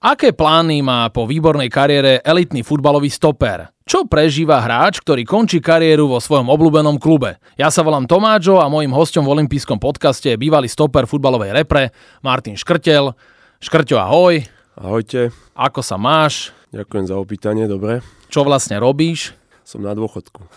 Aké plány má po výbornej kariére elitný futbalový stoper? Čo prežíva hráč, ktorý končí kariéru vo svojom obľúbenom klube? Ja sa volám Tomáčo a mojim hostom v olympijskom podcaste je bývalý stoper futbalovej repre Martin Škrtel. Škrťo, ahoj. Ahojte. Ako sa máš? Ďakujem za opýtanie, dobre. Čo vlastne robíš? Som na dôchodku.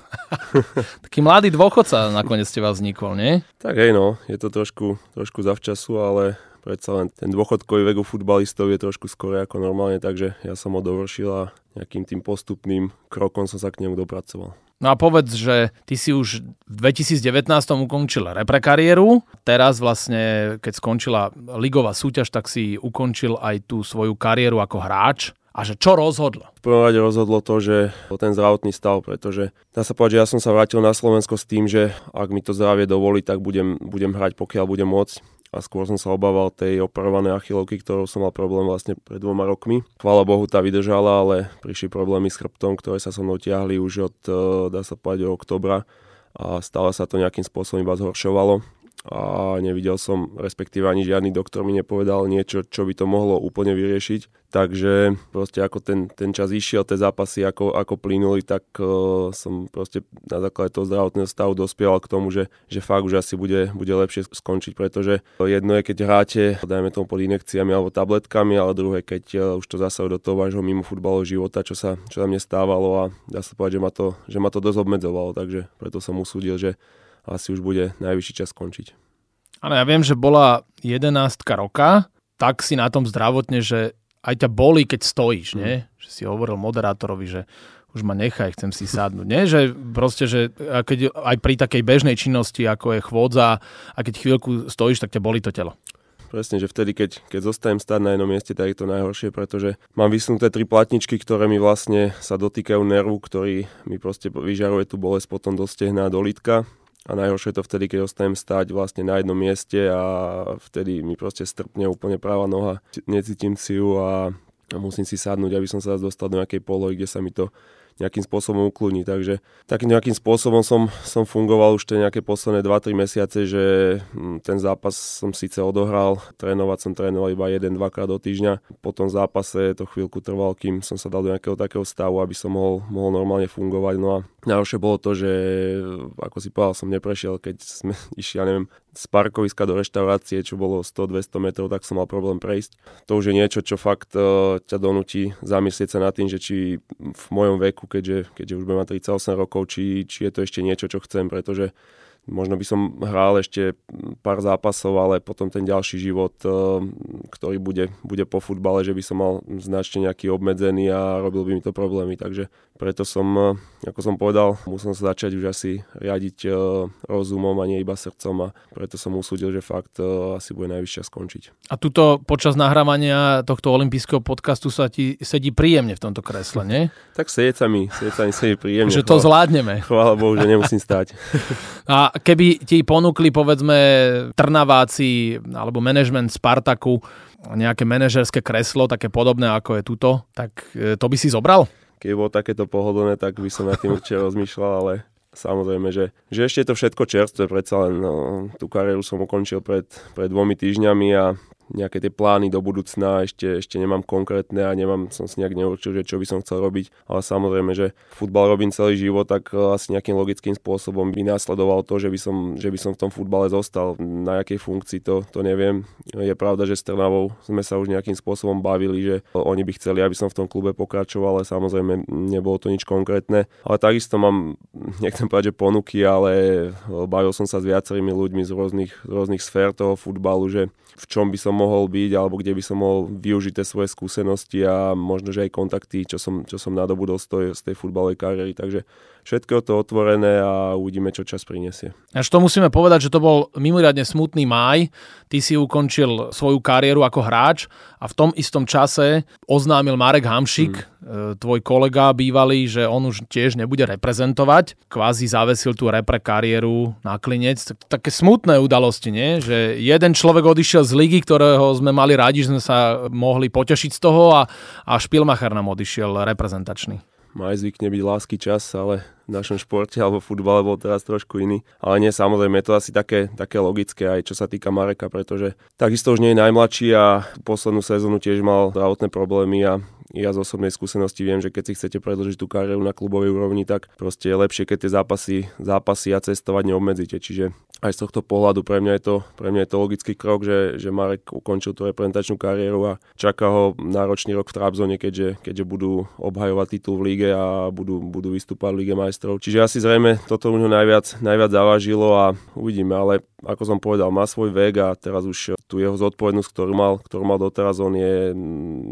Taký mladý dôchodca nakoniec ste vás vznikol, nie? Tak hej no, je to trošku, trošku zavčasu, ale predsa len ten dôchodkový vek u futbalistov je trošku skôr ako normálne, takže ja som ho dovršil a nejakým tým postupným krokom som sa k nemu dopracoval. No a povedz, že ty si už v 2019 ukončil repre kariéru, teraz vlastne, keď skončila ligová súťaž, tak si ukončil aj tú svoju kariéru ako hráč. A že čo rozhodlo? V prvom rade rozhodlo to, že ten zdravotný stav, pretože dá sa povedať, že ja som sa vrátil na Slovensko s tým, že ak mi to zdravie dovolí, tak budem, budem hrať, pokiaľ budem môcť a skôr som sa obával tej operovanej achilovky, ktorou som mal problém vlastne pred dvoma rokmi. Chvála Bohu tá vydržala, ale prišli problémy s chrbtom, ktoré sa so mnou ťahli už od, eh, dá sa povedať, oktobra a stále sa to nejakým spôsobom iba zhoršovalo a nevidel som, respektíve ani žiadny doktor mi nepovedal niečo, čo by to mohlo úplne vyriešiť. Takže proste ako ten, ten čas išiel, tie zápasy ako, ako plynuli, tak uh, som proste na základe toho zdravotného stavu dospieval k tomu, že, že fakt už asi bude, bude lepšie skončiť, pretože jedno je, keď hráte, dajme tomu pod inekciami alebo tabletkami, ale druhé, keď uh, už to zasahuje do toho vášho mimo futbalového života, čo sa, čo sa mne stávalo a dá sa povedať, že ma to, že ma to dosť obmedzovalo, takže preto som usúdil, že asi už bude najvyšší čas skončiť. Áno, ja viem, že bola 11 roka, tak si na tom zdravotne, že aj ťa boli, keď stojíš, mm. nie? Že si hovoril moderátorovi, že už ma nechaj, chcem si sadnúť. Nie, že proste, že keď aj pri takej bežnej činnosti, ako je chôdza, a keď chvíľku stojíš, tak ťa boli to telo. Presne, že vtedy, keď, keď zostajem stáť na jednom mieste, tak je to najhoršie, pretože mám vysnuté tri platničky, ktoré mi vlastne sa dotýkajú nervu, ktorý mi proste vyžaruje tú bolesť potom do stehna a do lítka a najhoršie je to vtedy, keď ostanem stať vlastne na jednom mieste a vtedy mi proste strpne úplne práva noha. Necítim si ju a musím si sadnúť, aby som sa dostal do nejakej polohy, kde sa mi to nejakým spôsobom ukludní. Takže takým nejakým spôsobom som, som fungoval už tie nejaké posledné 2-3 mesiace, že hm, ten zápas som síce odohral, trénovať som trénoval iba 1-2 krát do týždňa. Po tom zápase to chvíľku trval, kým som sa dal do nejakého takého stavu, aby som mohol, mohol normálne fungovať. No a najhoršie bolo to, že ako si povedal, som neprešiel, keď sme išli, ja neviem, z parkoviska do reštaurácie, čo bolo 100-200 metrov, tak som mal problém prejsť. To už je niečo, čo fakt uh, ťa donúti zamyslieť sa nad tým, že či v mojom veku, keďže, keďže už budem mať 38 rokov, či, či je to ešte niečo, čo chcem, pretože Možno by som hral ešte pár zápasov, ale potom ten ďalší život, eh, ktorý bude, bude po futbale, že by som mal značne nejaký obmedzený a robil by mi to problémy. Takže preto som, eh, ako som povedal, musel sa začať už asi riadiť eh, rozumom a nie iba srdcom a preto som usúdil, že fakt asi bude najvyššia skončiť. A tuto počas nahrávania tohto olympijského podcastu sa ti sedí príjemne v tomto kresle, nie? tak sedieť sa mi, sedieť sa mi sedí príjemne. Že to zvládneme. Chvála Bohu, že nemusím stať. a keby ti ponúkli povedzme Trnaváci alebo management Spartaku nejaké manažerské kreslo, také podobné ako je tuto, tak e, to by si zobral? Keby bolo takéto pohodlné, tak by som na tým určite rozmýšľal, ale samozrejme, že, že ešte je to všetko čerstvé, predsa len no, tú kariéru som ukončil pred, pred dvomi týždňami a nejaké tie plány do budúcna ešte, ešte nemám konkrétne a nemám, som si nejak neurčil, že čo by som chcel robiť, ale samozrejme, že futbal robím celý život, tak eh, asi nejakým logickým spôsobom by následoval to, že by som, že by som v tom futbale zostal. Na akej funkcii to, to neviem. Je pravda, že s Trnavou sme sa už nejakým spôsobom bavili, že oni by chceli, aby som v tom klube pokračoval, ale samozrejme nebolo to nič konkrétne. Ale takisto mám, nechcem povedať, že ponuky, ale bavil som sa s viacerými ľuďmi z rôznych, z rôznych sfér toho futbalu, že v čom by som mohol byť alebo kde by som mohol využiť tie svoje skúsenosti a možno, že aj kontakty, čo som, čo som nadobudol z tej, z tej futbalovej kariéry. Takže všetko to otvorené a uvidíme, čo čas prinesie. Až to musíme povedať, že to bol mimoriadne smutný máj. Ty si ukončil svoju kariéru ako hráč a v tom istom čase oznámil Marek Hamšik, hmm. Tvoj kolega bývalý, že on už tiež nebude reprezentovať. Kvázi zavesil tú repre kariéru na klinec. Také smutné udalosti, nie? Že jeden človek odišiel z ligy, ktorého sme mali radi, že sme sa mohli potešiť z toho a, a Špilmacher nám odišiel reprezentačný má aj zvykne byť lásky čas, ale v našom športe alebo futbale bol teraz trošku iný. Ale nie, samozrejme, je to asi také, také logické aj čo sa týka Mareka, pretože takisto už nie je najmladší a poslednú sezónu tiež mal zdravotné problémy a ja z osobnej skúsenosti viem, že keď si chcete predlžiť tú kariéru na klubovej úrovni, tak proste je lepšie, keď tie zápasy, zápasy a cestovať neobmedzíte. Čiže aj z tohto pohľadu pre mňa je to, pre mňa je to logický krok, že, že Marek ukončil tú reprezentačnú kariéru a čaká ho náročný rok v Trabzone, keďže, keďže budú obhajovať titul v líge a budú, budú vystúpať v Líge majstrov. Čiže asi zrejme toto u neho najviac, najviac zavážilo a uvidíme, ale ako som povedal, má svoj vek a teraz už tu jeho zodpovednosť, ktorú mal, ktorú mal doteraz, on je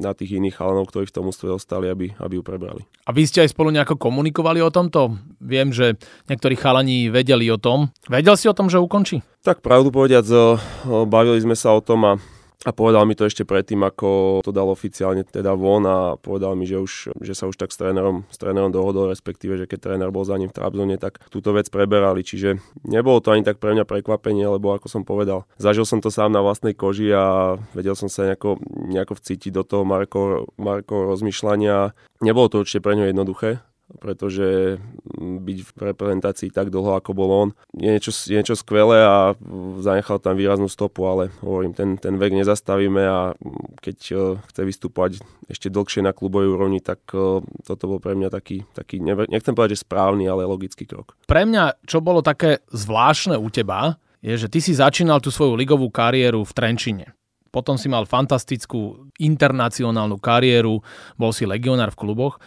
na tých iných chalanov, ktorí v tom ústve ostali, aby, aby ju prebrali. A vy ste aj spolu nejako komunikovali o tomto? Viem, že niektorí chalani vedeli o tom. Vedel si o tom, že ukončí? Tak pravdu povediac, bavili sme sa o tom a a povedal mi to ešte predtým, ako to dal oficiálne teda von a povedal mi, že, už, že sa už tak s trénerom, s trénerom dohodol, respektíve, že keď tréner bol za ním v Trabzone, tak túto vec preberali. Čiže nebolo to ani tak pre mňa prekvapenie, lebo ako som povedal, zažil som to sám na vlastnej koži a vedel som sa nejako, nejako vcítiť do toho Marko, Marko rozmýšľania. Nebolo to určite pre ňo jednoduché, pretože byť v reprezentácii tak dlho, ako bol on, je niečo, je niečo skvelé a zanechal tam výraznú stopu, ale hovorím, ten, ten vek nezastavíme a keď e, chce vystúpať ešte dlhšie na klubovej úrovni, tak e, toto bol pre mňa taký, taký nechcem povedať, že správny, ale logický krok. Pre mňa, čo bolo také zvláštne u teba, je, že ty si začínal tú svoju ligovú kariéru v Trenčine. Potom si mal fantastickú internacionálnu kariéru, bol si legionár v kluboch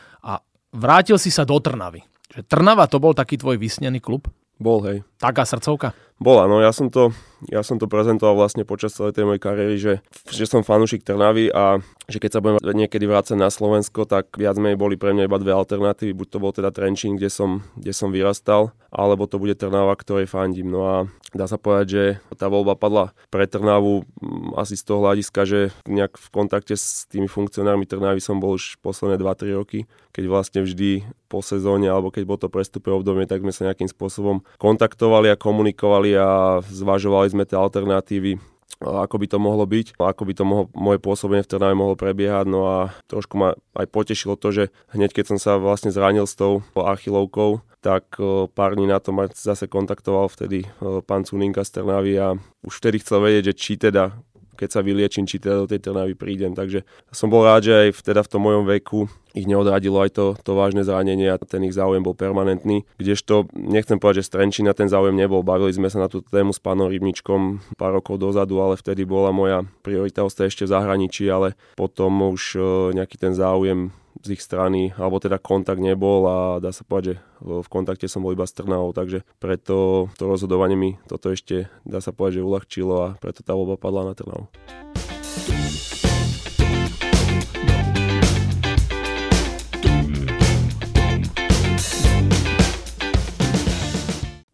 vrátil si sa do Trnavy. Že Trnava to bol taký tvoj vysnený klub? Bol, hej. Taká srdcovka? Bola, no ja som to, ja som to prezentoval vlastne počas celej tej mojej kariéry, že, že som fanúšik Trnavy a že keď sa budem niekedy vrácať na Slovensko, tak viac menej boli pre mňa iba dve alternatívy. Buď to bol teda Trenčín, kde som, kde som vyrastal, alebo to bude Trnava, ktorej fandím. No a dá sa povedať, že tá voľba padla pre Trnavu mm, asi z toho hľadiska, že nejak v kontakte s tými funkcionármi Trnavy som bol už posledné 2-3 roky, keď vlastne vždy po sezóne, alebo keď bol to prestupové obdobie, tak sme sa nejakým spôsobom kontaktovali a komunikovali a zvažovali sme tie alternatívy ako by to mohlo byť, ako by to mohlo, moje pôsobenie v Trnave mohlo prebiehať. No a trošku ma aj potešilo to, že hneď keď som sa vlastne zranil s tou achilovkou, tak pár dní na to ma zase kontaktoval vtedy pán Cuninka z Trnavy a už vtedy chcel vedieť, že či teda keď sa vyliečím, či teda do tej Trnavy prídem. Takže som bol rád, že aj v, teda v tom mojom veku ich neodradilo aj to, to vážne zranenie a ten ich záujem bol permanentný. Kdežto, nechcem povedať, že z Trenčína ten záujem nebol. Bavili sme sa na tú tému s pánom Rybničkom pár rokov dozadu, ale vtedy bola moja priorita ostať ešte v zahraničí, ale potom už e, nejaký ten záujem z ich strany, alebo teda kontakt nebol a dá sa povedať, že v kontakte som bol iba s Trnavou, takže preto to rozhodovanie mi toto ešte, dá sa povedať, že uľahčilo a preto tá voľba padla na Trnavu.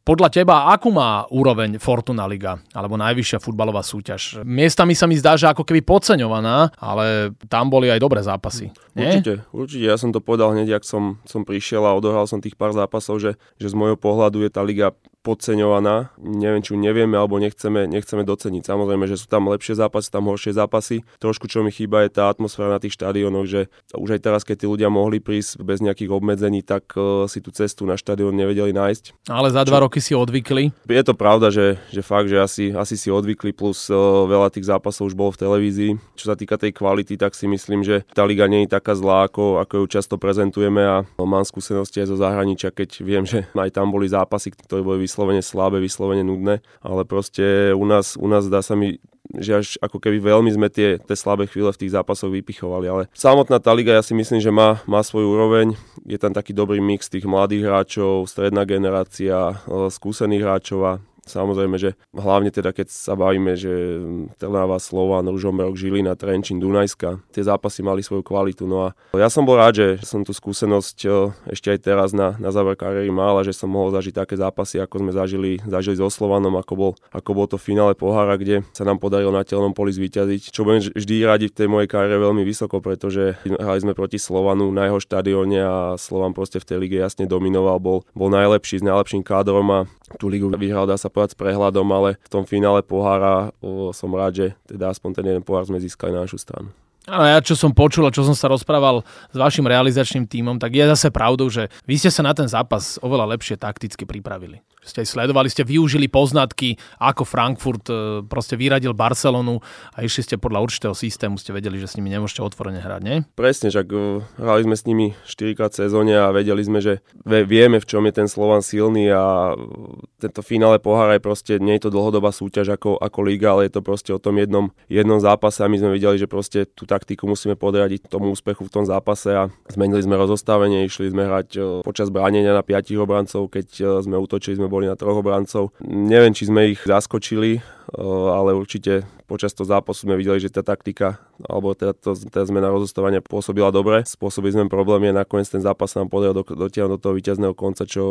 Podľa teba, akú má úroveň Fortuna Liga, alebo najvyššia futbalová súťaž? Miestami sa mi zdá, že ako keby podceňovaná, ale tam boli aj dobré zápasy. Nie? Určite, určite. Ja som to povedal hneď, ak som, som prišiel a odohral som tých pár zápasov, že, že z môjho pohľadu je tá liga podceňovaná. Neviem, či ju nevieme alebo nechceme, nechceme doceniť. Samozrejme, že sú tam lepšie zápasy, tam horšie zápasy. Trošku, čo mi chýba, je tá atmosféra na tých štadiónoch, že už aj teraz, keď tí ľudia mohli prísť bez nejakých obmedzení, tak uh, si tú cestu na štadión nevedeli nájsť. Ale za dva čo? roky si odvykli. Je to pravda, že, že fakt, že asi, asi si odvykli, plus uh, veľa tých zápasov už bolo v televízii. Čo sa týka tej kvality, tak si myslím, že tá liga nie je taká zlá, ako, ako ju často prezentujeme a mám skúsenosti aj zo zahraničia, keď viem, že aj tam boli zápasy, ktoré boli vyslovene slabé, vyslovene nudné, ale proste u nás, u nás dá sa mi že až ako keby veľmi sme tie, tie slabé chvíle v tých zápasoch vypichovali. Ale samotná tá liga ja si myslím, že má, má svoju úroveň. Je tam taký dobrý mix tých mladých hráčov, stredná generácia, skúsených hráčov a Samozrejme, že hlavne teda keď sa bavíme, že Trnava, Slovan, Ružomberok, Žilina, Trenčín, Dunajska, tie zápasy mali svoju kvalitu. No a ja som bol rád, že som tú skúsenosť ešte aj teraz na, na záver kariéry mal a že som mohol zažiť také zápasy, ako sme zažili, zažili so Slovanom, ako bol, ako bol to finále pohára, kde sa nám podarilo na telnom poli zvíťaziť. Čo budem vždy radi v tej mojej kariére veľmi vysoko, pretože hrali sme proti Slovanu na jeho štadióne a Slovan proste v tej lige jasne dominoval, bol, bol najlepší s najlepším kádrom a tú ligu vyhral, dá sa povedať, s prehľadom, ale v tom finále pohára som rád, že teda aspoň ten jeden pohár sme získali na našu stranu. Ale ja čo som počul a čo som sa rozprával s vašim realizačným tímom, tak je zase pravdou, že vy ste sa na ten zápas oveľa lepšie takticky pripravili. Ste sledovali, ste využili poznatky, ako Frankfurt e, proste vyradil Barcelonu a išli ste podľa určitého systému, ste vedeli, že s nimi nemôžete otvorene hrať, nie? Presne, že hrali sme s nimi 4 krát sezóne a vedeli sme, že vieme, v čom je ten Slovan silný a tento finále pohára je proste, nie je to dlhodobá súťaž ako, ako liga, ale je to proste o tom jednom, jednom zápase a my sme videli, že proste tú taktiku musíme podradiť tomu úspechu v tom zápase a zmenili sme rozostavenie, išli sme hrať e, počas bránenia na 5 obrancov, keď e, sme útočili, sme boli na troch obrancov. Neviem, či sme ich zaskočili, eh, ale určite počas toho zápasu sme videli, že tá taktika alebo tá, to, tá zmena rozostovania pôsobila dobre. Spôsobili sme problémy a nakoniec ten zápas nám podaril do, dotiahnuť do toho víťazného konca, čo,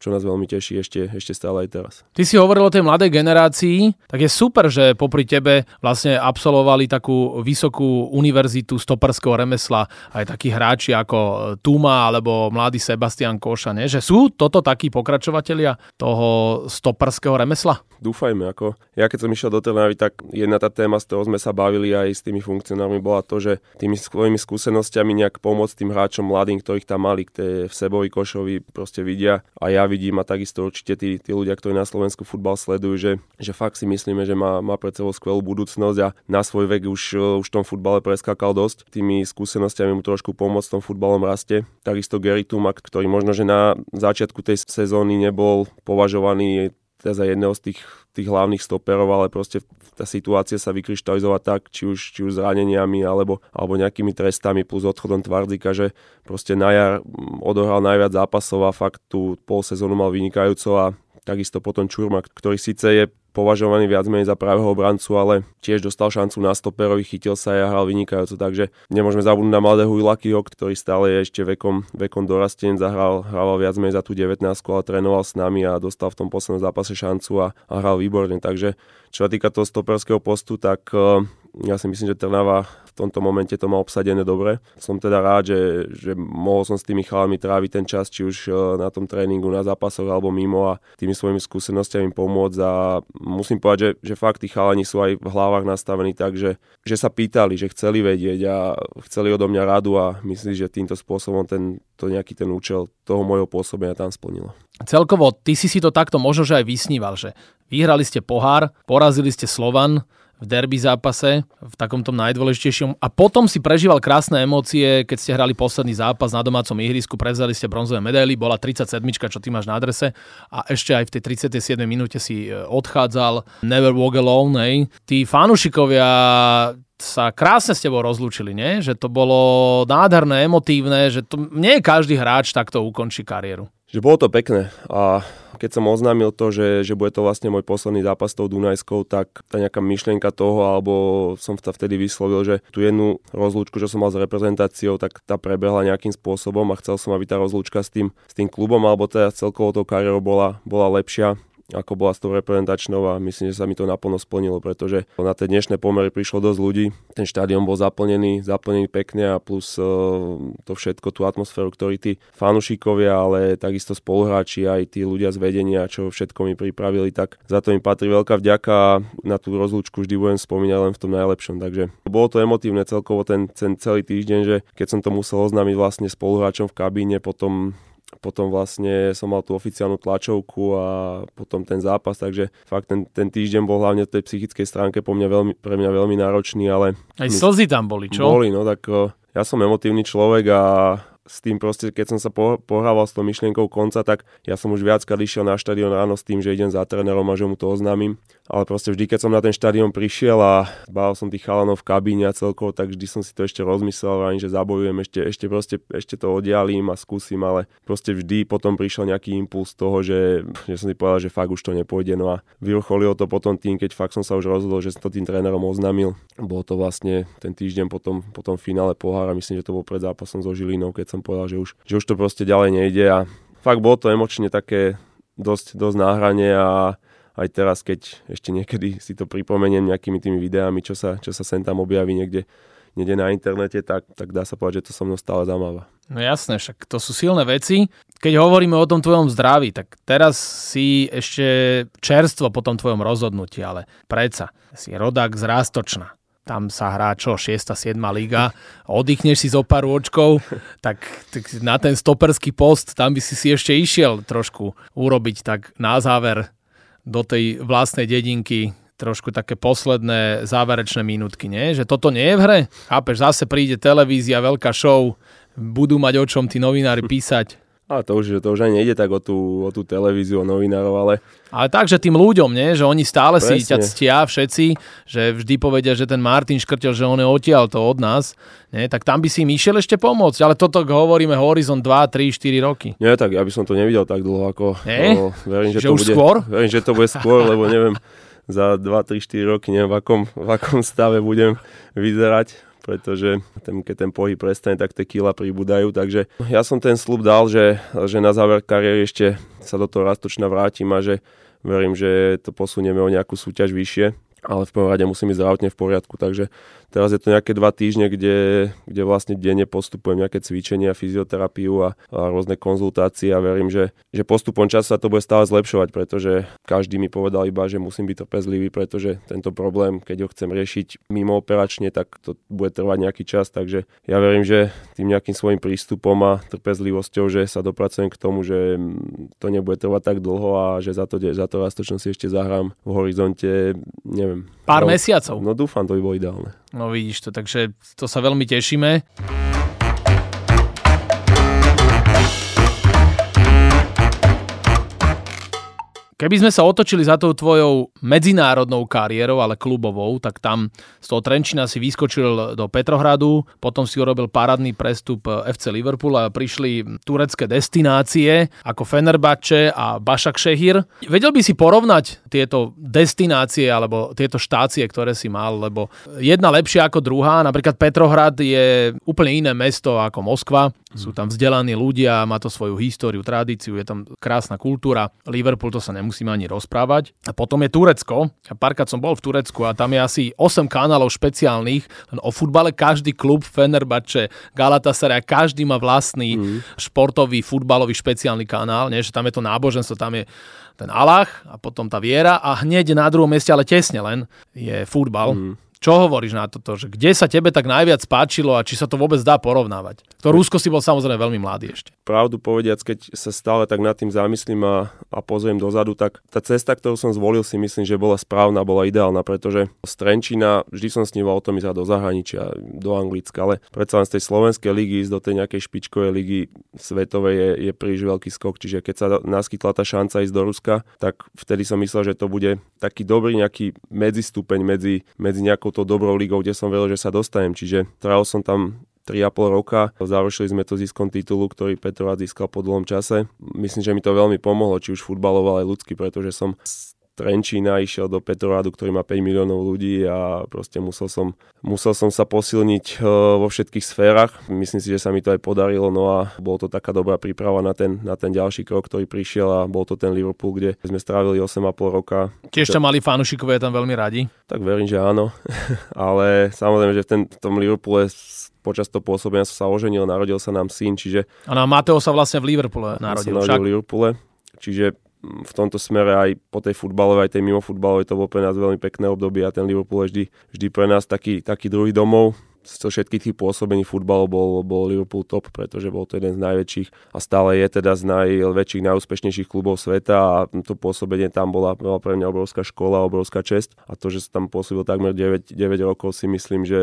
čo nás veľmi teší ešte, ešte stále aj teraz. Ty si hovoril o tej mladej generácii, tak je super, že popri tebe vlastne absolvovali takú vysokú univerzitu stoperského remesla aj takí hráči ako Tuma alebo mladý Sebastian Koša, nie? že sú toto takí pokračovatelia toho stoperského remesla? Dúfajme, ako ja keď som išiel do Trnavy, tak jedna tá téma, z toho sme sa bavili aj s tými funkcionármi, bola to, že tými svojimi skúsenostiami nejak pomôcť tým hráčom mladým, ktorých tam mali, ktoré v Sebovi Košovi proste vidia a ja vidím a takisto určite tí, tí ľudia, ktorí na Slovensku futbal sledujú, že, že fakt si myslíme, že má, má pred sebou skvelú budúcnosť a na svoj vek už, už v tom futbale preskakal dosť. Tými skúsenostiami mu trošku pomôcť v tom futbalom raste. Takisto Gary Tumak, ktorý možno, že na začiatku tej sezóny nebol považovaný teda za jedného z tých, tých hlavných stoperov, ale proste tá situácia sa vykryštalizovala tak, či už, či už zraneniami alebo, alebo nejakými trestami plus odchodom Tvardika, že proste na jar odohral najviac zápasov a fakt tú pol sezónu mal vynikajúco a takisto potom Čurmak, ktorý síce je považovaný viac menej za pravého obrancu, ale tiež dostal šancu na stoperovi, chytil sa a hral vynikajúco, takže nemôžeme zabudnúť na mladého Ilakyho, ktorý stále je ešte vekom, vekom dorasteň, zahral, hral viac menej za tú 19, ale trénoval s nami a dostal v tom poslednom zápase šancu a, a hral výborne, takže čo sa týka toho stoperského postu, tak uh, ja si myslím, že Trnava v tomto momente to má obsadené dobre. Som teda rád, že, že mohol som s tými chalami tráviť ten čas, či už e, na tom tréningu, na zápasoch alebo mimo a tými svojimi skúsenostiami pomôcť a musím povedať, že, že fakt tí chalani sú aj v hlavách nastavení tak, že, že sa pýtali, že chceli vedieť a chceli odo mňa radu a myslím, že týmto spôsobom ten, to nejaký ten účel toho môjho pôsobenia tam splnilo. Celkovo, ty si si to takto možno, že aj vysníval, že vyhrali ste pohár, porazili ste Slovan, v derby zápase, v takomto najdôležitejšom. A potom si prežíval krásne emócie, keď ste hrali posledný zápas na domácom ihrisku, prevzali ste bronzové medaily, bola 37, čo ty máš na adrese a ešte aj v tej 37. minúte si e, odchádzal Never Walk Alone. Hej. Tí fanúšikovia sa krásne s tebou rozlúčili, nie? Že to bolo nádherné, emotívne, že to nie každý hráč takto ukončí kariéru. Že bolo to pekné. A keď som oznámil to, že, že bude to vlastne môj posledný zápas s tou Dunajskou, tak tá nejaká myšlienka toho, alebo som sa vtedy vyslovil, že tú jednu rozlúčku, čo som mal s reprezentáciou, tak tá prebehla nejakým spôsobom a chcel som, aby tá rozlúčka s tým, s tým klubom, alebo teda celkovo tou kariérou bola, bola lepšia ako bola s tou reprezentačnou a myslím, že sa mi to naplno splnilo, pretože na tie dnešné pomery prišlo dosť ľudí. Ten štádion bol zaplnený, zaplnený pekne a plus uh, to všetko, tú atmosféru, ktorý tí fanúšikovia, ale takisto spoluhráči, aj tí ľudia z vedenia, čo všetko mi pripravili, tak za to mi patrí veľká vďaka. Na tú rozlúčku vždy budem spomínať len v tom najlepšom. Takže bolo to emotívne celkovo ten, ten celý týždeň, že keď som to musel oznámiť vlastne spoluhráčom v kabíne, potom potom vlastne som mal tú oficiálnu tlačovku a potom ten zápas, takže fakt ten, ten týždeň bol hlavne v tej psychickej stránke po mňa veľmi, pre mňa veľmi náročný, ale... Aj slzy tam boli, čo? Boli, no tak ja som emotívny človek a s tým proste, keď som sa pohrával s tou myšlienkou konca, tak ja som už viackrát išiel na štadión ráno s tým, že idem za trénerom a že mu to oznámim. Ale proste vždy, keď som na ten štadión prišiel a bál som tých chalanov v kabíne a celkovo, tak vždy som si to ešte rozmyslel, ani že zabojujem, ešte, ešte proste ešte to oddialím a skúsim, ale proste vždy potom prišiel nejaký impuls toho, že, že som si povedal, že fakt už to nepôjde. No a vyvrcholilo to potom tým, keď fakt som sa už rozhodol, že som to tým trénerom oznámil. Bolo to vlastne ten týždeň potom, potom finále pohára, myslím, že to bol pred zápasom so Žilinou, keď som povedal, že už, že už to proste ďalej nejde a fakt bolo to emočne také dosť, dosť náhranie a aj teraz, keď ešte niekedy si to pripomeniem nejakými tými videami, čo sa, čo sa sem tam objaví niekde, niekde na internete, tak, tak dá sa povedať, že to so mnou stále zamáva. No jasné, však to sú silné veci. Keď hovoríme o tom tvojom zdraví, tak teraz si ešte čerstvo po tom tvojom rozhodnutí, ale predsa si rodák z Rástočna tam sa hrá čo, 6. 7. liga, oddychneš si zo pár očkov, tak, tak na ten stoperský post, tam by si si ešte išiel trošku urobiť tak na záver do tej vlastnej dedinky trošku také posledné záverečné minútky, nie? Že toto nie je v hre? Chápeš, zase príde televízia, veľká show, budú mať o čom tí novinári písať. A to už, to už ani nejde tak o tú, o tú televíziu, o novinárov, ale... Ale tak, že tým ľuďom, nie? že oni stále Presne. si ťa ctia všetci, že vždy povedia, že ten Martin škrtel, že on je odtiaľ to od nás, nie? tak tam by si im išiel ešte pomôcť, ale toto hovoríme horizont 2, 3, 4 roky. Nie, tak ja by som to nevidel tak dlho, ako... Nie? No, verím, že, že to už bude, skôr? Verím, že to bude skôr, lebo neviem, za 2, 3, 4 roky, neviem, v akom, v akom stave budem vyzerať pretože ten, keď ten pohyb prestane, tak tie kila pribúdajú. Takže ja som ten slub dal, že, že na záver kariéry ešte sa do toho rastočna vrátim a že verím, že to posunieme o nejakú súťaž vyššie ale v prvom rade musím ísť zdravotne v poriadku, takže Teraz je to nejaké dva týždne, kde, kde vlastne denne postupujem nejaké cvičenia, fyzioterapiu a, a rôzne konzultácie a verím, že, že postupom času sa to bude stále zlepšovať, pretože každý mi povedal iba, že musím byť trpezlivý, pretože tento problém, keď ho chcem riešiť mimo operačne, tak to bude trvať nejaký čas, takže ja verím, že tým nejakým svojim prístupom a trpezlivosťou, že sa dopracujem k tomu, že to nebude trvať tak dlho a že za to, za to rastočnom si ešte zahrám v horizonte, neviem. Pár no, mesiacov. No dúfam, to by bolo ideálne. No vidíš to, takže to sa veľmi tešíme. Keby sme sa otočili za tou tvojou medzinárodnou kariérou, ale klubovou, tak tam z toho Trenčina si vyskočil do Petrohradu, potom si urobil parádny prestup FC Liverpool a prišli turecké destinácie ako Fenerbahce a Bašak Šehir. Vedel by si porovnať tieto destinácie alebo tieto štácie, ktoré si mal, lebo jedna lepšia ako druhá, napríklad Petrohrad je úplne iné mesto ako Moskva, sú tam vzdelaní ľudia, má to svoju históriu, tradíciu, je tam krásna kultúra. Liverpool to sa nemusíme ani rozprávať. A potom je Turecko. A párkrát som bol v Turecku a tam je asi 8 kanálov špeciálnych o futbale. Každý klub Fenerbahce, Galatasaray, každý má vlastný mm. športový, futbalový špeciálny kanál. Nie, že tam je to náboženstvo, tam je ten Allah a potom tá viera a hneď na druhom mieste, ale tesne len, je futbal. Mm. Čo hovoríš na toto, že kde sa tebe tak najviac páčilo a či sa to vôbec dá porovnávať? To Rusko si bol samozrejme veľmi mladý ešte. Pravdu povediac, keď sa stále tak nad tým zamyslím a, a pozriem dozadu, tak tá cesta, ktorú som zvolil, si myslím, že bola správna, bola ideálna, pretože z Trenčína vždy som sníval o tom ísť do zahraničia, do Anglicka, ale predsa len z tej slovenskej ligy ísť do tej nejakej špičkovej ligy svetovej je, je príliš veľký skok. Čiže keď sa naskytla tá šanca ísť do Ruska, tak vtedy som myslel, že to bude taký dobrý nejaký medzistupeň medzi, medzi nejakou tou dobrou ligou, kde som veril, že sa dostanem. Čiže trajal som tam 3,5 roka. Završili sme to ziskom titulu, ktorý Petrovat získal po dlhom čase. Myslím, že mi to veľmi pomohlo, či už futbalovo, ale ľudsky, pretože som Trenčína išiel do Petrorádu, ktorý má 5 miliónov ľudí a proste musel som, musel som sa posilniť e, vo všetkých sférach. Myslím si, že sa mi to aj podarilo, no a bol to taká dobrá príprava na ten, na ten ďalší krok, ktorý prišiel a bol to ten Liverpool, kde sme strávili 8,5 roka. Tiež ťa mali fanúšikovia tam veľmi radi? Tak verím, že áno, ale samozrejme, že v, ten, v tom Liverpoole počas toho pôsobenia som sa oženil, narodil sa nám syn, čiže... A Mateo sa vlastne v Liverpoole narodil. Sa narodil v Liverpoole, čiže v tomto smere aj po tej futbalovej, aj tej mimo futbalovej to bolo pre nás veľmi pekné obdobie a ten Liverpool je vždy, vždy pre nás taký, taký druhý domov zo všetkých tých pôsobení futbalu bol, bol Liverpool top, pretože bol to jeden z najväčších a stále je teda z najväčších, najúspešnejších klubov sveta a to pôsobenie tam bola, bola pre mňa obrovská škola, obrovská čest a to, že som tam pôsobil takmer 9, 9 rokov si myslím, že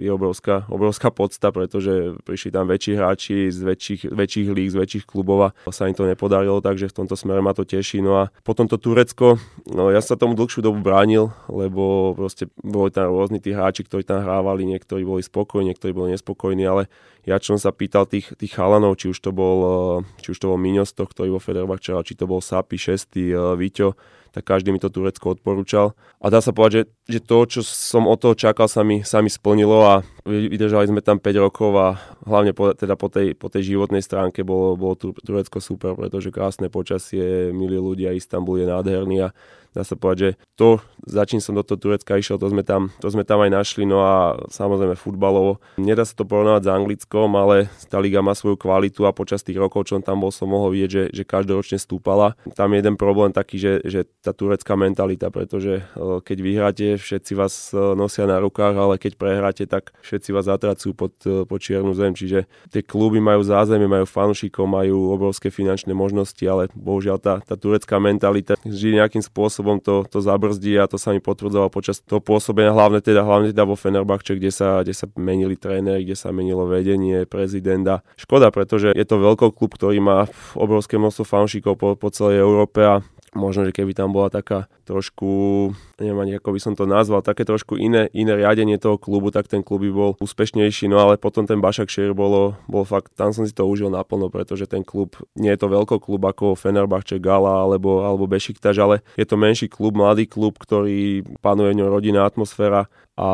je obrovská, obrovská podsta, pretože prišli tam väčší hráči z väčších, väčších líg, z väčších klubov a sa im to nepodarilo, takže v tomto smere ma to teší. No a potom to Turecko, no ja sa tomu dlhšiu dobu bránil, lebo proste boli tam rôzni tí hráči, ktorí tam hrávali, niektorí niektorí boli spokojní, niektorí boli nespokojní, ale ja čo som sa pýtal tých, tých chalanov, či už to bol, eh, či už to bol Miňosto, ktorý vo Federbach či to bol Sapi, Šestý, eh, Víťo, tak každý mi to Turecko odporúčal. A dá sa povedať, že, že to, čo som od toho čakal, sa mi, sa mi splnilo a vydržali sme tam 5 rokov a hlavne po, teda po, tej, po tej životnej stránke bolo, bolo Turecko super, pretože krásne počasie, milí ľudia, Istanbul je nádherný a dá sa povedať, že to, za čím som do toho Turecka išiel, to sme tam, to sme tam aj našli, no a samozrejme futbalovo. Nedá sa to porovnávať s Anglickom, ale tá liga má svoju kvalitu a počas tých rokov, čo tam bol, som mohol vidieť, že, že každoročne stúpala. Tam je jeden problém taký, že, že tá turecká mentalita, pretože keď vyhráte, všetci vás nosia na rukách, ale keď prehráte, tak všetci vás zatracujú pod, pod čiernu zem. Čiže tie kluby majú zázemie, majú fanúšikov, majú obrovské finančné možnosti, ale bohužiaľ tá, tá turecká mentalita vždy nejakým spôsobom to, to zabrzdí a to sa mi potvrdzovalo počas toho pôsobenia, hlavne teda, hlavne teda vo Fenerbahče, kde sa, kde sa menili tréneri, kde sa menilo vedenie, prezidenta. Škoda, pretože je to veľký klub, ktorý má obrovské množstvo fanúšikov po, po celej Európe a možno, že keby tam bola taká trošku, neviem ani ako by som to nazval, také trošku iné, iné riadenie toho klubu, tak ten klub by bol úspešnejší, no ale potom ten Bašak Šer bolo, bol fakt, tam som si to užil naplno, pretože ten klub, nie je to veľký klub ako Fenerbahce, Gala alebo, alebo Bešiktaž, ale je to menší klub, mladý klub, ktorý panuje v ňom rodinná atmosféra a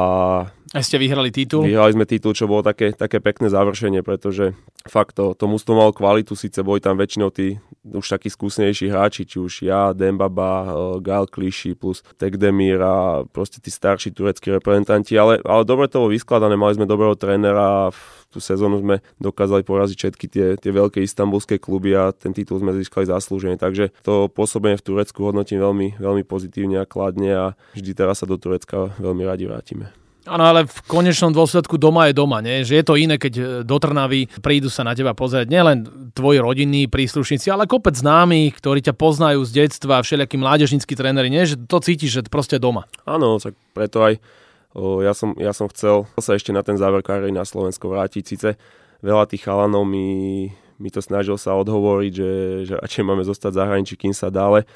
a ste vyhrali titul? Vyhrali sme titul, čo bolo také, také pekné završenie, pretože fakt to, to mústvo malo kvalitu, síce boli tam väčšinou tí už takí skúsenejší hráči, či už ja, Dembaba, eh, Gal Kliši plus Tekdemir a proste tí starší tureckí reprezentanti, ale, ale dobre to bolo vyskladané, mali sme dobrého trénera, v tú sezónu sme dokázali poraziť všetky tie, tie veľké istambulské kluby a ten titul sme získali zaslúžene, takže to pôsobenie v Turecku hodnotím veľmi, veľmi pozitívne a kladne a vždy teraz sa do Turecka veľmi radi vrátime. Áno, ale v konečnom dôsledku doma je doma, nie? Že je to iné, keď e, do Trnavy prídu sa na teba pozrieť nielen tvoji rodinní príslušníci, ale kopec známych, ktorí ťa poznajú z detstva, všelijakí mládežnícky tréneri, nie? Že to cítiš, že proste doma. Áno, tak preto aj o, ja, som, ja som chcel sa ešte na ten záver kariéry na Slovensko vrátiť. Sice veľa tých chalanov mi, mi to snažil sa odhovoriť, že, že radšej máme zostať v zahraničí, kým sa dále.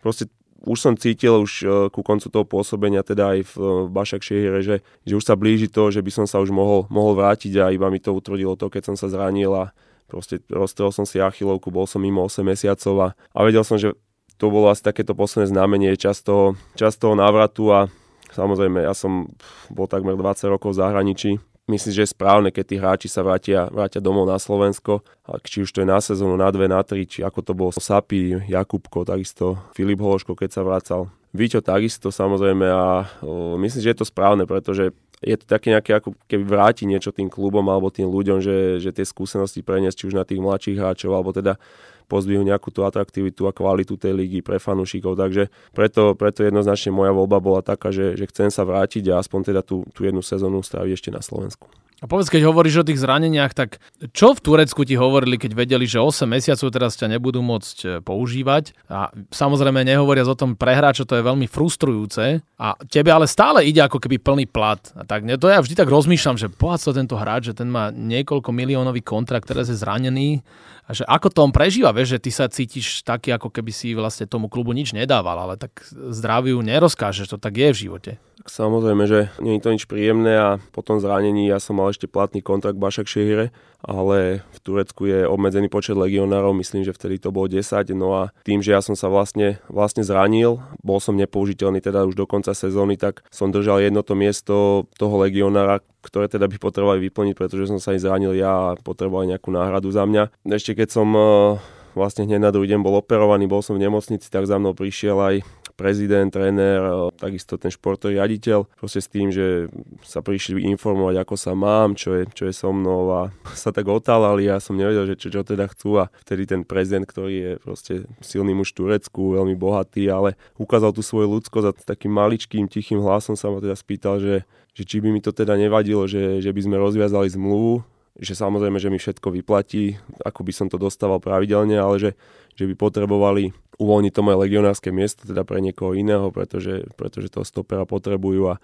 Proste už som cítil už e, ku koncu toho pôsobenia, teda aj v, e, Bašak Šehire, že, že už sa blíži to, že by som sa už mohol, mohol vrátiť a iba mi to utvrdilo to, keď som sa zranil a proste roztrel som si achilovku, bol som mimo 8 mesiacov a, a vedel som, že to bolo asi takéto posledné znamenie čas toho, čas toho návratu a samozrejme ja som bol takmer 20 rokov v zahraničí myslím, že je správne, keď tí hráči sa vrátia, vrátia domov na Slovensko, či už to je na sezónu, na dve, na tri, či ako to bol Sapi, Jakubko, takisto Filip Hološko, keď sa vracal. Víťo takisto samozrejme a o, myslím, že je to správne, pretože je to také nejaké ako keby vráti niečo tým klubom alebo tým ľuďom, že, že tie skúsenosti preniesť či už na tých mladších hráčov alebo teda pozdvihnúť nejakú tú atraktivitu a kvalitu tej ligy pre fanúšikov. Takže preto, preto jednoznačne moja voľba bola taká, že, že chcem sa vrátiť a aspoň teda tú, tú jednu sezónu stráviť ešte na Slovensku. A povedz, keď hovoríš o tých zraneniach, tak čo v Turecku ti hovorili, keď vedeli, že 8 mesiacov teraz ťa nebudú môcť e, používať? A samozrejme nehovoria o tom pre hráča, to je veľmi frustrujúce. A tebe ale stále ide ako keby plný plat. A tak to ja vždy tak rozmýšľam, že sa tento hráč, že ten má niekoľko miliónový kontrakt, teraz je zranený a že ako to on prežíva, vieš, že ty sa cítiš taký, ako keby si vlastne tomu klubu nič nedával, ale tak zdraviu nerozkážeš, to tak je v živote. Tak samozrejme, že nie je to nič príjemné a po tom zranení ja som mal ešte platný kontrakt Bašak Šehire, ale v Turecku je obmedzený počet legionárov, myslím, že vtedy to bolo 10, no a tým, že ja som sa vlastne, vlastne zranil, bol som nepoužiteľný teda už do konca sezóny, tak som držal jedno to miesto toho legionára, ktoré teda by potrebovali vyplniť, pretože som sa aj zranil ja a potreboval nejakú náhradu za mňa. Ešte keď som eh, vlastne hneď na druhý deň bol operovaný, bol som v nemocnici, tak za mnou prišiel aj prezident, tréner, eh, takisto ten športový riaditeľ, proste s tým, že sa prišli informovať, ako sa mám, čo je, čo je so mnou a sa tak otálali a ja som nevedel, že čo, čo teda chcú. A vtedy ten prezident, ktorý je proste silný muž v Turecku, veľmi bohatý, ale ukázal tú svoju ľudskosť a takým maličkým, tichým hlasom sa ma teda spýtal, že, že či by mi to teda nevadilo, že, že by sme rozviazali zmluvu, že samozrejme, že mi všetko vyplatí, ako by som to dostával pravidelne, ale že, že by potrebovali uvoľniť to moje legionárske miesto teda pre niekoho iného, pretože, pretože toho stopera potrebujú a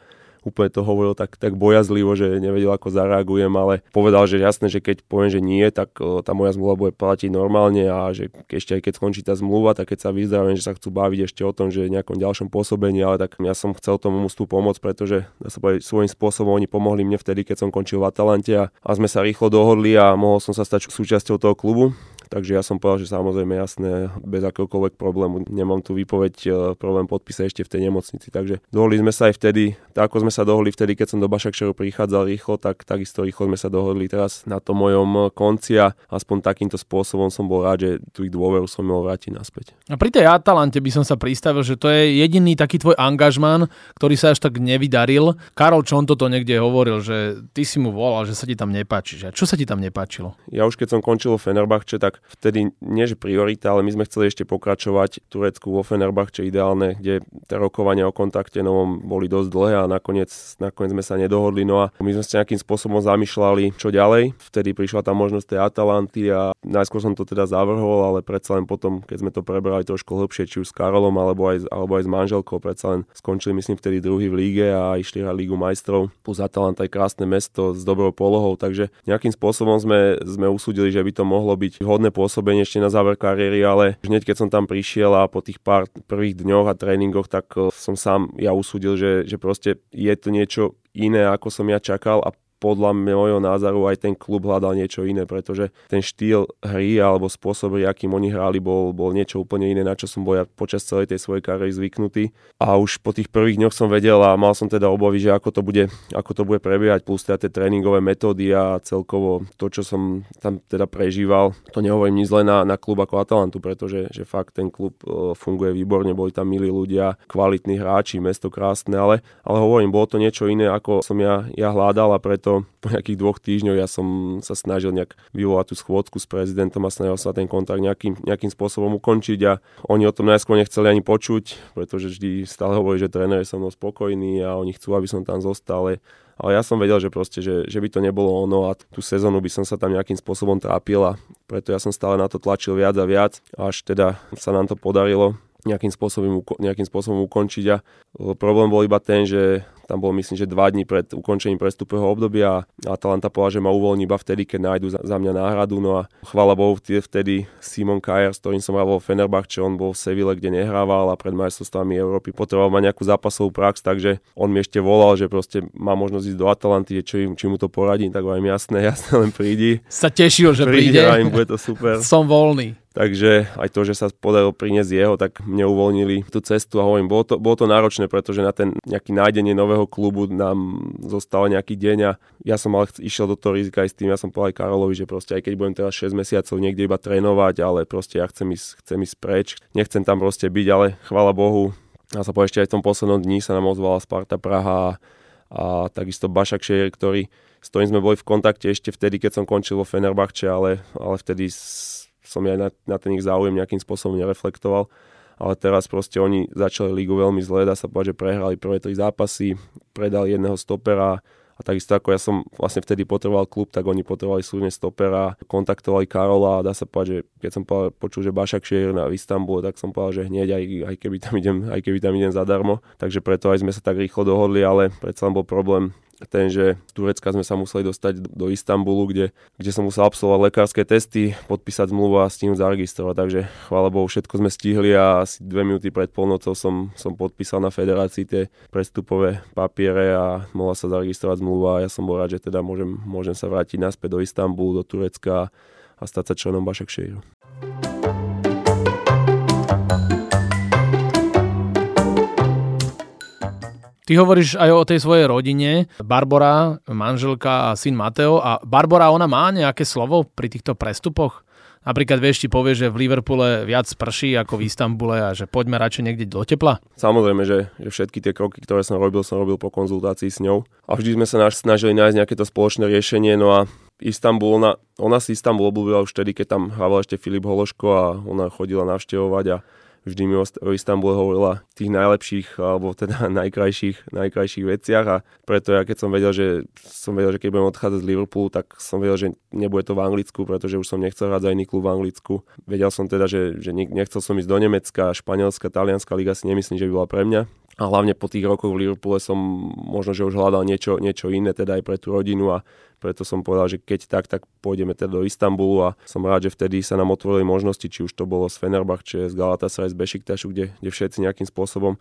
úplne to hovoril tak, tak bojazlivo, že nevedel, ako zareagujem, ale povedal, že jasné, že keď poviem, že nie, tak tá moja zmluva bude platiť normálne a že ešte aj keď skončí tá zmluva, tak keď sa vyzdravím, že sa chcú baviť ešte o tom, že nejakom ďalšom pôsobení, ale tak ja som chcel tomu mústvu pomôcť, pretože dá sa povedať, svojím spôsobom oni pomohli mne vtedy, keď som končil v Atalante a, a sme sa rýchlo dohodli a mohol som sa stať súčasťou toho klubu Takže ja som povedal, že samozrejme jasné, bez akéhokoľvek problému. Nemám tu výpoveď, e, problém podpísať ešte v tej nemocnici. Takže dohodli sme sa aj vtedy, tak ako sme sa dohodli vtedy, keď som do Bašakšeru prichádzal rýchlo, tak takisto rýchlo sme sa dohodli teraz na tom mojom konci a aspoň takýmto spôsobom som bol rád, že tú ich dôveru som mohol vrátiť naspäť. A pri tej Atalante by som sa pristavil, že to je jediný taký tvoj angažman, ktorý sa až tak nevydaril. Karol Čonto to niekde hovoril, že ty si mu volal, že sa ti tam nepáči. Že čo sa ti tam nepáčilo? Ja už keď som končil v Fenerbahče, tak tak vtedy nie že priorita, ale my sme chceli ešte pokračovať v Turecku vo Fenerbahče ideálne, kde tie rokovania o kontakte novom boli dosť dlhé a nakoniec, nakoniec sme sa nedohodli. No a my sme sa nejakým spôsobom zamýšľali, čo ďalej. Vtedy prišla tá možnosť tej Atalanty a najskôr som to teda zavrhol, ale predsa len potom, keď sme to prebrali trošku hlbšie, či už s Karolom alebo aj, alebo aj s manželkou, predsa len skončili myslím vtedy druhý v líge a išli hrať Lígu majstrov. Plus Atalanta je krásne mesto s dobrou polohou, takže nejakým spôsobom sme, sme usúdili, že by to mohlo byť hodné pôsobenie ešte na záver kariéry, ale hneď keď som tam prišiel a po tých pár prvých dňoch a tréningoch, tak eh, som sám ja usúdil, že, že proste je to niečo iné, ako som ja čakal a podľa môjho názoru aj ten klub hľadal niečo iné, pretože ten štýl hry alebo spôsob akým oni hrali, bol, bol niečo úplne iné, na čo som bol ja počas celej tej svojej kariéry zvyknutý. A už po tých prvých dňoch som vedel a mal som teda obavy, že ako to bude, ako to bude prebiehať, plus teda tie tréningové metódy a celkovo to, čo som tam teda prežíval. To nehovorím nič len na, na klub ako Atalantu, pretože že fakt ten klub e, funguje výborne, boli tam milí ľudia, kvalitní hráči, mesto krásne, ale, ale hovorím, bolo to niečo iné, ako som ja, ja hľadal a preto preto po nejakých dvoch týždňoch ja som sa snažil nejak vyvolať tú schôdzku s prezidentom a snažil sa ten kontakt nejakým, nejakým spôsobom ukončiť a oni o tom najskôr nechceli ani počuť, pretože vždy stále hovorí, že tréner je so mnou spokojný a oni chcú, aby som tam zostal. Ale ja som vedel, že proste, že, že by to nebolo ono a tú sezónu by som sa tam nejakým spôsobom trápil a preto ja som stále na to tlačil viac a viac, až teda sa nám to podarilo nejakým spôsobom, nejakým spôsobom ukončiť a problém bol iba ten, že tam bolo myslím, že dva dní pred ukončením prestupového obdobia a Atalanta povedala, že ma uvoľní iba vtedy, keď nájdu za, za mňa náhradu. No a chvála Bohu, vtedy Simon Kajer, s ktorým som hral vo Fenerbahče, on bol v Seville, kde nehrával a pred majstrovstvami Európy potreboval mať nejakú zápasovú prax, takže on mi ešte volal, že proste má možnosť ísť do Atalanty, či, či mu to poradím, tak hovorím jasné, jasné, len prídi. Sa tešil, že príde. príde. Im bude to super. som voľný. Takže aj to, že sa podarilo priniesť jeho, tak mne uvoľnili tú cestu a hovorím, bolo to, bolo to náročné, pretože na ten nejaký nájdenie nového klubu nám zostal nejaký deň a ja som ale išiel do toho rizika aj s tým, ja som povedal Karolovi, že proste aj keď budem teraz 6 mesiacov niekde iba trénovať, ale proste ja chcem ísť, chcem ísť preč, nechcem tam proste byť, ale chvála Bohu, a sa povedal, ešte aj v tom poslednom dni sa nám ozvala Sparta Praha a takisto Bašak Šejer, ktorý, s ktorým sme boli v kontakte ešte vtedy, keď som končil vo Fenerbahče, ale, ale vtedy som ja na, na ten ich záujem nejakým spôsobom nereflektoval. Ale teraz proste oni začali lígu veľmi zle, dá sa povedať, že prehrali prvé tri zápasy, predali jedného stopera, a takisto ako ja som vlastne vtedy potreboval klub, tak oni potrebovali súdne stopera, kontaktovali Karola a dá sa povedať, že keď som počul, že Bašak šiel na Istanbule, tak som povedal, že hneď, aj, aj, keby tam idem, aj keby tam idem zadarmo. Takže preto aj sme sa tak rýchlo dohodli, ale predsa bol problém ten, že z Turecka sme sa museli dostať do Istanbulu, kde, kde som musel absolvovať lekárske testy, podpísať zmluvu a s tým zaregistrovať. Takže chvála Bohu, všetko sme stihli a asi dve minúty pred polnocou som, som podpísal na federácii tie prestupové papiere a mohla sa zaregistrovať zmluva a ja som bol rád, že teda môžem, môžem sa vrátiť naspäť do Istanbulu, do Turecka a stať sa členom Bašak Šejru. Ty hovoríš aj o tej svojej rodine, Barbara, manželka a syn Mateo. A Barbara, ona má nejaké slovo pri týchto prestupoch? Napríklad vieš, ti povie, že v Liverpoole viac prší ako v Istambule a že poďme radšej niekde do tepla? Samozrejme, že, že všetky tie kroky, ktoré som robil, som robil po konzultácii s ňou. A vždy sme sa snažili nájsť nejaké to spoločné riešenie. No a Istanbul, ona, ona si Istanbul obľúbila už vtedy, keď tam hrával ešte Filip Hološko a ona chodila navštevovať a vždy mi o Istambule hovorila tých najlepších alebo teda najkrajších, najkrajších veciach a preto ja keď som vedel, že som vedel, že keď budem odchádzať z Liverpoolu, tak som vedel, že nebude to v Anglicku, pretože už som nechcel hrať za iný klub v Anglicku. Vedel som teda, že, že nechcel som ísť do Nemecka, Španielska, Talianska liga si nemyslím, že by bola pre mňa. A hlavne po tých rokoch v Liverpoole som možno, že už hľadal niečo, niečo iné, teda aj pre tú rodinu a preto som povedal, že keď tak, tak pôjdeme teda do Istanbulu a som rád, že vtedy sa nám otvorili možnosti, či už to bolo z Fenerbahče, z Galatasaray, z Bešiktašu, kde, kde všetci nejakým spôsobom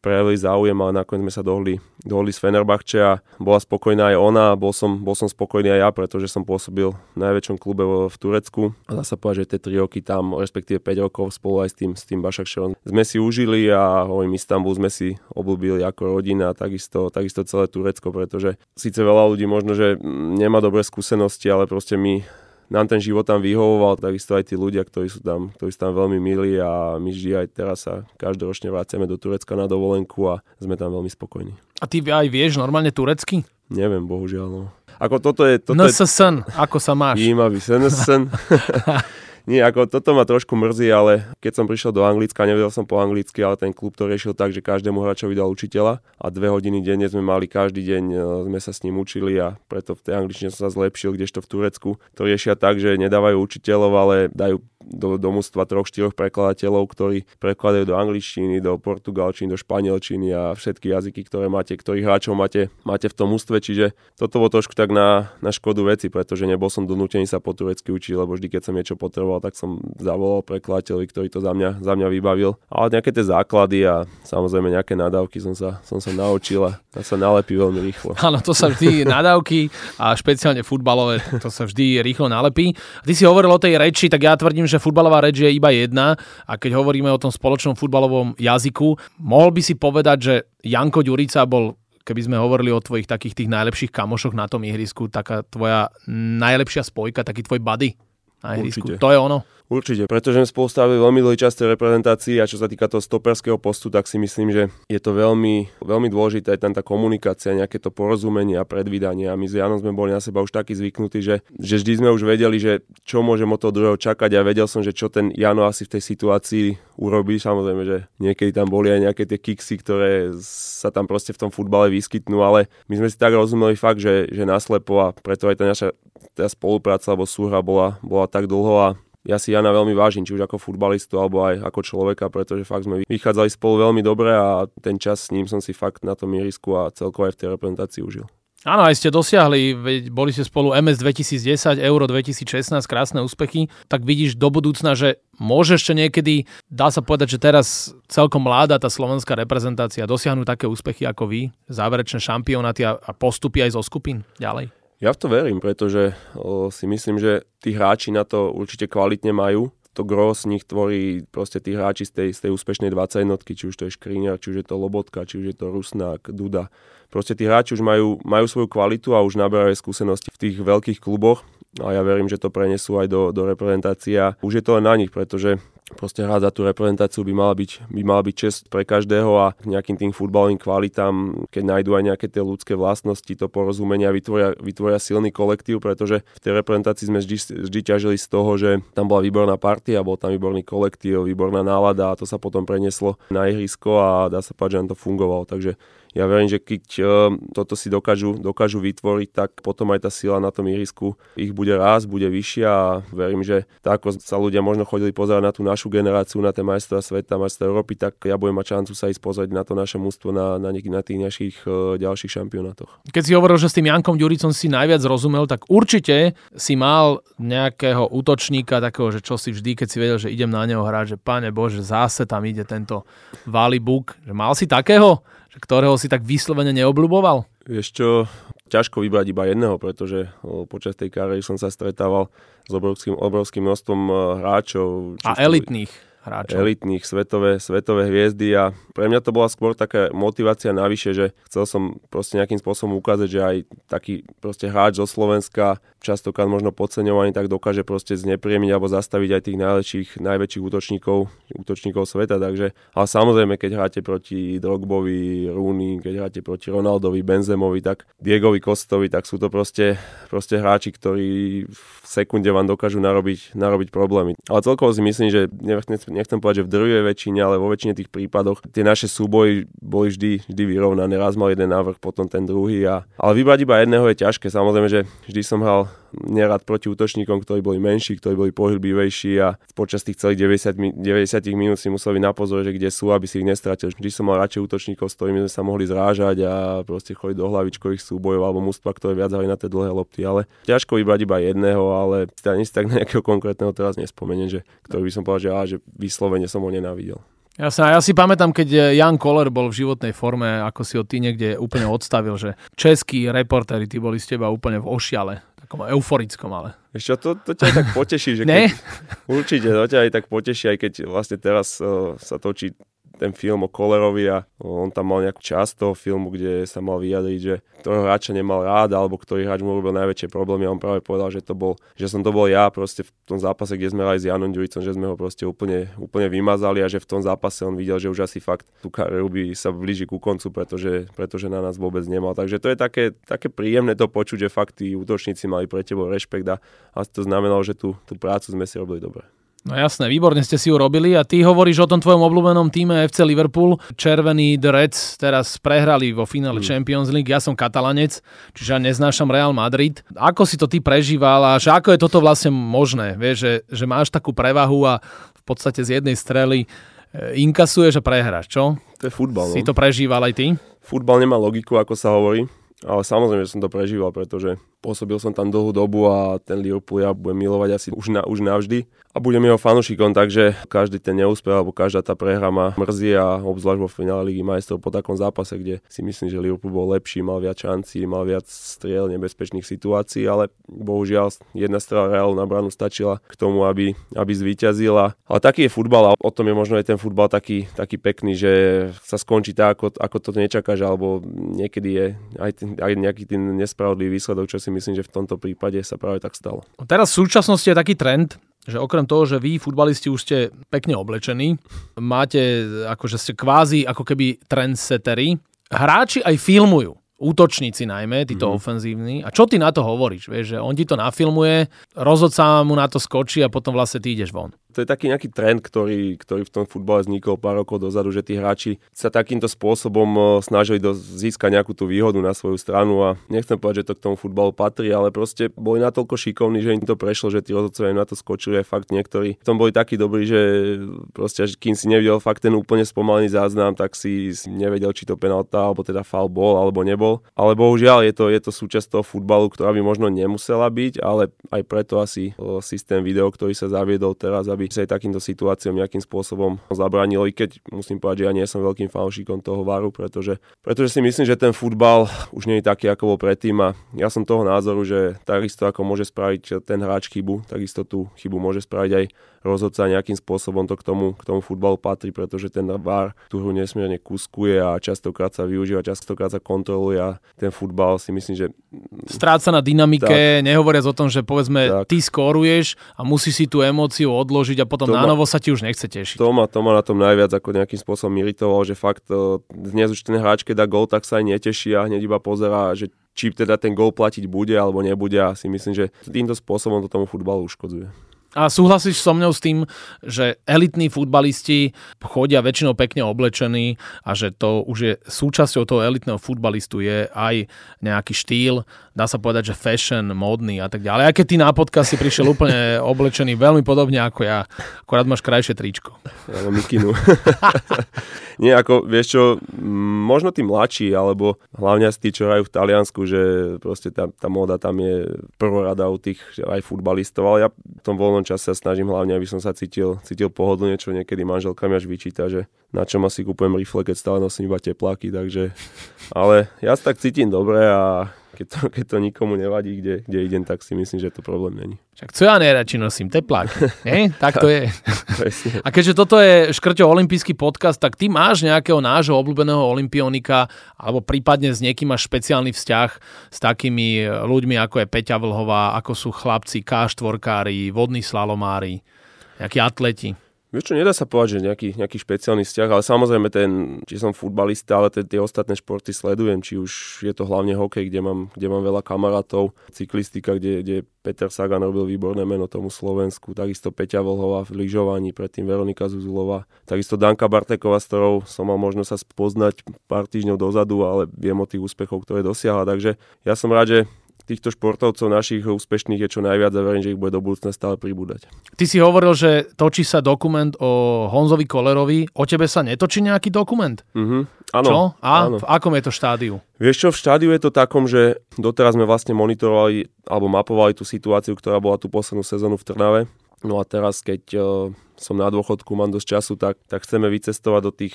prejavili záujem, ale nakoniec sme sa dohodli, dohodli s Fenerbahče a bola spokojná aj ona. A bol som, bol som spokojný aj ja, pretože som pôsobil v najväčšom klube v, v Turecku. A dá sa povedať, že tie 3 roky tam, respektíve 5 rokov spolu aj s tým, s tým Bašakšerom sme si užili a hovorím, Istanbul sme si obľúbili ako rodina a takisto, takisto celé Turecko, pretože síce veľa ľudí možno, že nemá dobré skúsenosti, ale proste my nám ten život tam vyhovoval, takisto aj tí ľudia, ktorí sú tam, ktorí sú tam veľmi milí a my vždy aj teraz sa každoročne vraciame do Turecka na dovolenku a sme tam veľmi spokojní. A ty aj vieš normálne turecky? Neviem, bohužiaľ. No. Ako toto je... Toto NSSN, je... ako sa máš? Jímavý, SNSN. Nie, ako toto ma trošku mrzí, ale keď som prišiel do Anglicka, nevedel som po anglicky, ale ten klub to riešil tak, že každému hráčovi dal učiteľa a dve hodiny denne sme mali každý deň, e, sme sa s ním učili a preto v tej angličtine som sa zlepšil, kdežto v Turecku to riešia tak, že nedávajú učiteľov, ale dajú do, do mústva troch, štyroch prekladateľov, ktorí prekladajú do angličtiny, do portugalčiny, do španielčiny a všetky jazyky, ktoré máte, ktorých hráčov máte, máte v tom ústve. Čiže toto bolo trošku tak na, na škodu veci, pretože nebol som donútený sa po turecky učiť, lebo vždy, keď som niečo potreboval, tak som zavolal prekladateľovi, ktorý to za mňa, za mňa vybavil. Ale nejaké tie základy a samozrejme nejaké nadávky som sa, som sa naučil a sa nalepí veľmi rýchlo. Áno, to sa vždy nadávky a špeciálne futbalové, to sa vždy rýchlo nalepí. Ty si hovoril o tej reči, tak ja tvrdím, že futbalová reč je iba jedna a keď hovoríme o tom spoločnom futbalovom jazyku, mohol by si povedať, že Janko Ďurica bol keby sme hovorili o tvojich takých tých najlepších kamošoch na tom ihrisku, taká tvoja najlepšia spojka, taký tvoj buddy ihrisku. Určite. To je ono. Určite, pretože sme spolu stavili veľmi dlhý čas tej reprezentácii a čo sa týka toho stoperského postu, tak si myslím, že je to veľmi, veľmi dôležité aj tam tá komunikácia, nejaké to porozumenie a predvídanie. A my s Janom sme boli na seba už takí zvyknutí, že, že vždy sme už vedeli, že čo môžem od toho druhého čakať a vedel som, že čo ten Jano asi v tej situácii urobí. Samozrejme, že niekedy tam boli aj nejaké tie kiksy, ktoré sa tam proste v tom futbale vyskytnú, ale my sme si tak rozumeli fakt, že, že naslepo a preto aj tá naša tá spolupráca alebo súhra bola, bola tak dlho a ja si Jana veľmi vážim, či už ako futbalistu alebo aj ako človeka, pretože fakt sme vychádzali spolu veľmi dobre a ten čas s ním som si fakt na tom mierisku a celkovo aj v tej reprezentácii užil. Áno, aj ste dosiahli, boli ste spolu MS 2010, Euro 2016, krásne úspechy, tak vidíš do budúcna, že môže ešte niekedy, dá sa povedať, že teraz celkom mladá tá slovenská reprezentácia dosiahnuť také úspechy ako vy, záverečné šampionáty a postupy aj zo skupín ďalej? Ja v to verím, pretože si myslím, že tí hráči na to určite kvalitne majú. To gros z nich tvorí proste tí hráči z tej, z tej úspešnej 20 či už to je Škriňar, či už je to Lobotka, či už je to Rusnák, Duda. Proste tí hráči už majú, majú svoju kvalitu a už naberajú skúsenosti v tých veľkých kluboch a ja verím, že to prenesú aj do, do reprezentácie. Už je to len na nich, pretože proste hrať za tú reprezentáciu by mala byť, by mala byť čest pre každého a nejakým tým futbalovým kvalitám, keď nájdú aj nejaké tie ľudské vlastnosti, to porozumenia, vytvoria, vytvoria silný kolektív, pretože v tej reprezentácii sme vždy, vždy ťažili z toho, že tam bola výborná partia, bol tam výborný kolektív, výborná nálada a to sa potom prenieslo na ihrisko a dá sa povedať, že nám to fungovalo. Takže ja verím, že keď uh, toto si dokážu, dokážu vytvoriť, tak potom aj tá sila na tom ihrisku ich bude rásť, bude vyššia a verím, že tak ako sa ľudia možno chodili pozerať na tú našu generáciu, na tie majstra sveta, majstra Európy, tak ja budem mať šancu sa ísť pozrieť na to naše mústvo na, na, na tých našich uh, ďalších šampionátoch. Keď si hovoril, že s tým Jankom Ďuricom si najviac rozumel, tak určite si mal nejakého útočníka, takého, že čo si vždy, keď si vedel, že idem na neho hrať, že pane Bože, zase tam ide tento Valibuk, že mal si takého? Ktorého si tak vyslovene neobľuboval? Vieš čo, ťažko vybrať iba jedného, pretože počas tej kariéry som sa stretával s obrovským, obrovským množstvom e, hráčov. A elitných hráčov. elitných svetové, svetové hviezdy a pre mňa to bola skôr taká motivácia navyše, že chcel som proste nejakým spôsobom ukázať, že aj taký proste hráč zo Slovenska, častokrát možno podceňovaný, tak dokáže proste znepríjemniť alebo zastaviť aj tých najväčších, najväčších útočníkov, útočníkov sveta. Takže, ale samozrejme, keď hráte proti Drogbovi, Rooney, keď hráte proti Ronaldovi, Benzemovi, tak Diegovi Kostovi, tak sú to proste, proste hráči, ktorí v sekunde vám dokážu narobiť, narobiť problémy. Ale celkovo si myslím, že nechcem povedať, že v drvivej väčšine, ale vo väčšine tých prípadoch tie naše súboji boli vždy, vždy vyrovnané. Raz mal jeden návrh, potom ten druhý. A, ale vybrať iba jedného je ťažké. Samozrejme, že vždy som hral nerad proti útočníkom, ktorí boli menší, ktorí boli pohybivejší a počas tých celých 90, 90 minút si museli na pozor, že kde sú, aby si ich nestratil. Vždy som mal radšej útočníkov, s ktorými sme sa mohli zrážať a proste chodiť do hlavičkových súbojov alebo mústva, ktoré viac na tie dlhé lopty. Ale ťažko vybrať iba jedného, ale ani si tak nejakého konkrétneho teraz nespomeniem, že, ktorý by som povedal, že, á, že vyslovene som ho nenávidel. Jasne, ja si pamätám, keď Jan Koller bol v životnej forme, ako si ho ty niekde úplne odstavil, že českí reportéri, ty boli z teba úplne v ošiale, takom euforickom ale. Ešte to, to ťa aj tak poteší, že keď, určite to ťa aj tak poteší, aj keď vlastne teraz uh, sa točí ten film o Kolerovi a on tam mal nejakú časť toho filmu, kde sa mal vyjadriť, že ktorého hráča nemal rád alebo ktorý hráč mu robil najväčšie problémy a on práve povedal, že to bol, že som to bol ja proste v tom zápase, kde sme hrali s Janom Ďuricom, že sme ho proste úplne, úplne vymazali a že v tom zápase on videl, že už asi fakt tú kariéru by sa blíži ku koncu, pretože, pretože na nás vôbec nemal. Takže to je také, také príjemné to počuť, že fakt tí útočníci mali pre tebou rešpekt a, a to znamenalo, že tú, tú prácu sme si robili dobre. No jasné, výborne ste si ju robili a ty hovoríš o tom tvojom obľúbenom týme FC Liverpool. Červený The Reds teraz prehrali vo finále hmm. Champions League, ja som katalanec, čiže ja neznášam Real Madrid. Ako si to ty prežíval a že ako je toto vlastne možné? Vieš, že, že máš takú prevahu a v podstate z jednej strely e, inkasuješ a prehráš, čo? To je futbal. Si no. to prežíval aj ty? Futbal nemá logiku, ako sa hovorí. Ale samozrejme, že som to prežíval, pretože pôsobil som tam dlhú dobu a ten Liverpool ja budem milovať asi už, na, už navždy a budem jeho fanúšikom, takže každý ten neúspech alebo každá tá prehra ma mrzí a obzvlášť vo finále Ligy majstrov po takom zápase, kde si myslím, že Liverpool bol lepší, mal viac šancí, mal viac striel, nebezpečných situácií, ale bohužiaľ jedna strela Realu na branu stačila k tomu, aby, aby zvíťazila. Ale taký je futbal a o tom je možno aj ten futbal taký, taký pekný, že sa skončí tak, ako, ako to nečakáš, alebo niekedy je aj, ten, aj nejaký ten nespravodlivý výsledok, čo si myslím, že v tomto prípade sa práve tak stalo. Teraz v súčasnosti je taký trend, že okrem toho, že vy, futbalisti, už ste pekne oblečení, máte, akože ste kvázi ako keby trendsettery, hráči aj filmujú útočníci najmä, títo mm-hmm. ofenzívni. A čo ty na to hovoríš? Vieš, že on ti to nafilmuje, rozhodca mu na to skočí a potom vlastne ty ideš von to je taký nejaký trend, ktorý, ktorý v tom futbale vznikol pár rokov dozadu, že tí hráči sa takýmto spôsobom e, snažili do, získať nejakú tú výhodu na svoju stranu a nechcem povedať, že to k tomu futbalu patrí, ale proste boli natoľko šikovní, že im to prešlo, že tí rozhodcovia na to skočili aj fakt niektorí. V tom boli takí dobrí, že proste kým si nevidel fakt ten úplne spomalený záznam, tak si, si nevedel, či to penalta alebo teda foul bol alebo nebol. Ale bohužiaľ je to, je to súčasť toho futbalu, ktorá by možno nemusela byť, ale aj preto asi e, systém video, ktorý sa zaviedol teraz, aby sa aj takýmto situáciám nejakým spôsobom zabránilo, i keď musím povedať, že ja nie som veľkým fanúšikom toho varu, pretože, pretože si myslím, že ten futbal už nie je taký, ako bol predtým a ja som toho názoru, že takisto ako môže spraviť ten hráč chybu, takisto tú chybu môže spraviť aj rozhodca nejakým spôsobom to k tomu, k tomu futbalu patrí, pretože ten VAR tú hru nesmierne kuskuje a častokrát sa využíva, častokrát sa kontroluje a ten futbal si myslím, že... Stráca na dynamike, tak, nehovoriac o tom, že povedzme tak. ty skóruješ a musíš si tú emóciu odložiť a potom na novo sa ti už nechce tešiť. To ma, to ma na tom najviac ako nejakým spôsobom iritoval, že fakt e, dnes už ten hráč, keď dá gol, tak sa aj neteší a hneď iba pozerá, že či teda ten gol platiť bude alebo nebude a si myslím, že týmto spôsobom to tomu futbalu uškodzuje. A súhlasíš so mnou s tým, že elitní futbalisti chodia väčšinou pekne oblečení a že to už je súčasťou toho elitného futbalistu je aj nejaký štýl, dá sa povedať, že fashion, módny a tak ďalej. A keď ty na podcast si prišiel úplne oblečený veľmi podobne ako ja, akorát máš krajšie tričko. Ja mikinu. Nie, ako, vieš čo, možno tí mladší, alebo hlavne tí, čo hrajú v Taliansku, že proste tá, tá móda tam je prvorada u tých aj futbalistov, ale ja v tom voľnom čase sa snažím hlavne, aby som sa cítil, cítil pohodlne, čo niekedy manželka mi až vyčíta, že na čo ma si kúpujem rifle, keď stále nosím iba tepláky, takže... Ale ja sa tak cítim dobre a keď to, keď to nikomu nevadí, kde, kde idem, tak si myslím, že to problém není. Však co ja najradšej nosím? Teplák. Nie? Tak to je. A keďže toto je Škrťo olimpijský podcast, tak ty máš nejakého nášho obľúbeného olimpionika alebo prípadne s niekým máš špeciálny vzťah s takými ľuďmi, ako je Peťa Vlhová, ako sú chlapci K4, vodní slalomári, nejakí atleti. Vieš čo, nedá sa povedať, že nejaký, nejaký špeciálny vzťah, ale samozrejme ten, či som futbalista, ale tie, tie ostatné športy sledujem, či už je to hlavne hokej, kde mám, kde mám veľa kamarátov, cyklistika, kde, kde Peter Sagan robil výborné meno tomu Slovensku, takisto Peťa Volhová v lyžovaní, predtým Veronika Zuzulová, takisto Danka Barteková, s ktorou som mal možnosť sa spoznať pár týždňov dozadu, ale viem o tých úspechoch, ktoré dosiahla, takže ja som rád, že týchto športovcov našich úspešných je čo najviac a verím, že ich bude do budúcna stále pribúdať. Ty si hovoril, že točí sa dokument o Honzovi Kolerovi. O tebe sa netočí nejaký dokument? Uh-huh. Áno, čo? A áno. v akom je to štádiu? Vieš čo, v štádiu je to takom, že doteraz sme vlastne monitorovali alebo mapovali tú situáciu, ktorá bola tú poslednú sezónu v Trnave. No a teraz, keď uh, som na dôchodku, mám dosť času, tak, tak chceme vycestovať do tých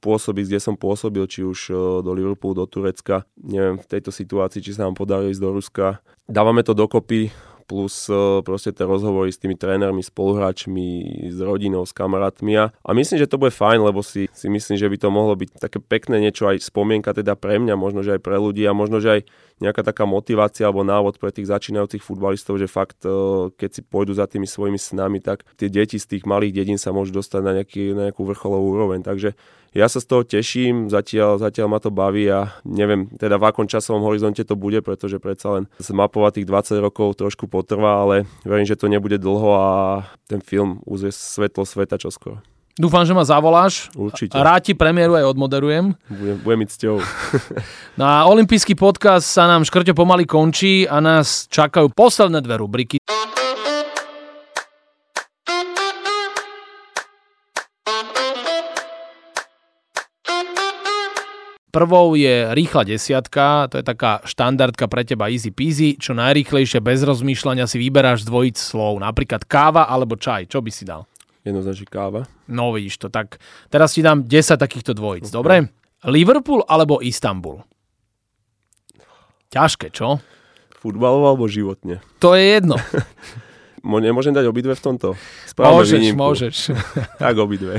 pôsobiť, kde som pôsobil, či už e, do Liverpoolu, do Turecka. Neviem v tejto situácii, či sa nám podarí ísť do Ruska. Dávame to dokopy, plus uh, proste tie rozhovory s tými trénermi, spoluhráčmi, s rodinou, s kamarátmi a, a myslím, že to bude fajn, lebo si, si myslím, že by to mohlo byť také pekné niečo aj spomienka teda pre mňa, možno, že aj pre ľudí a možno, že aj nejaká taká motivácia alebo návod pre tých začínajúcich futbalistov, že fakt, uh, keď si pôjdu za tými svojimi snami, tak tie deti z tých malých dedín sa môžu dostať na, nejaký, na nejakú vrcholovú úroveň. Takže ja sa z toho teším, zatiaľ, zatiaľ ma to baví a neviem teda v akom časovom horizonte to bude, pretože predsa len zmapovať tých 20 rokov trošku potrvá, ale verím, že to nebude dlho a ten film uzrie svetlo sveta čoskoro. Dúfam, že ma zavoláš. Určite. Rád ti premiéru aj odmoderujem. Budem, budem mi cťou. No a olimpijský podcast sa nám škrťo pomaly končí a nás čakajú posledné dve rubriky. Prvou je rýchla desiatka, to je taká štandardka pre teba easy peasy, čo najrýchlejšie bez rozmýšľania si vyberáš dvojic slov, napríklad káva alebo čaj, čo by si dal? Jednoznačne káva. No vidíš to, tak teraz ti dám 10 takýchto dvojic, okay. dobre? Liverpool alebo Istanbul? Ťažké, čo? Futbalovo alebo životne? To je jedno. Nemôžem dať obidve v tomto? Správame môžeš, výnimku. môžeš. tak obidve.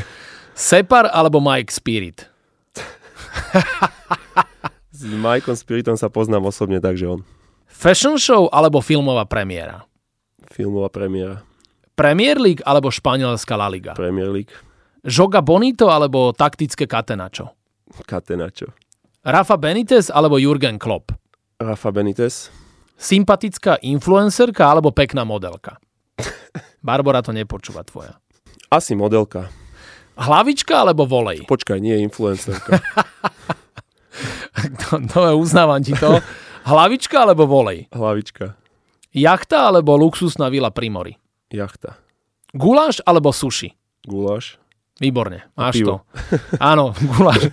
Separ alebo Mike Spirit? S Mikeom Spiritom sa poznám osobne, takže on. Fashion show alebo filmová premiéra? Filmová premiéra. Premier League alebo španielská La Liga? Premier League. Joga Bonito alebo taktické Catenaccio? Catenaccio. Rafa Benitez alebo Jurgen Klopp? Rafa Benitez. Sympatická influencerka alebo pekná modelka? Barbara to nepočúva tvoja. Asi modelka. Hlavička alebo volej? Počkaj, nie influencerka. to, to uznávam ti to. Hlavička alebo volej? Hlavička. Jachta alebo luxusná vila Primory? Jachta. Guláš alebo sushi? Guláš. Výborne, máš to. Áno, guláš.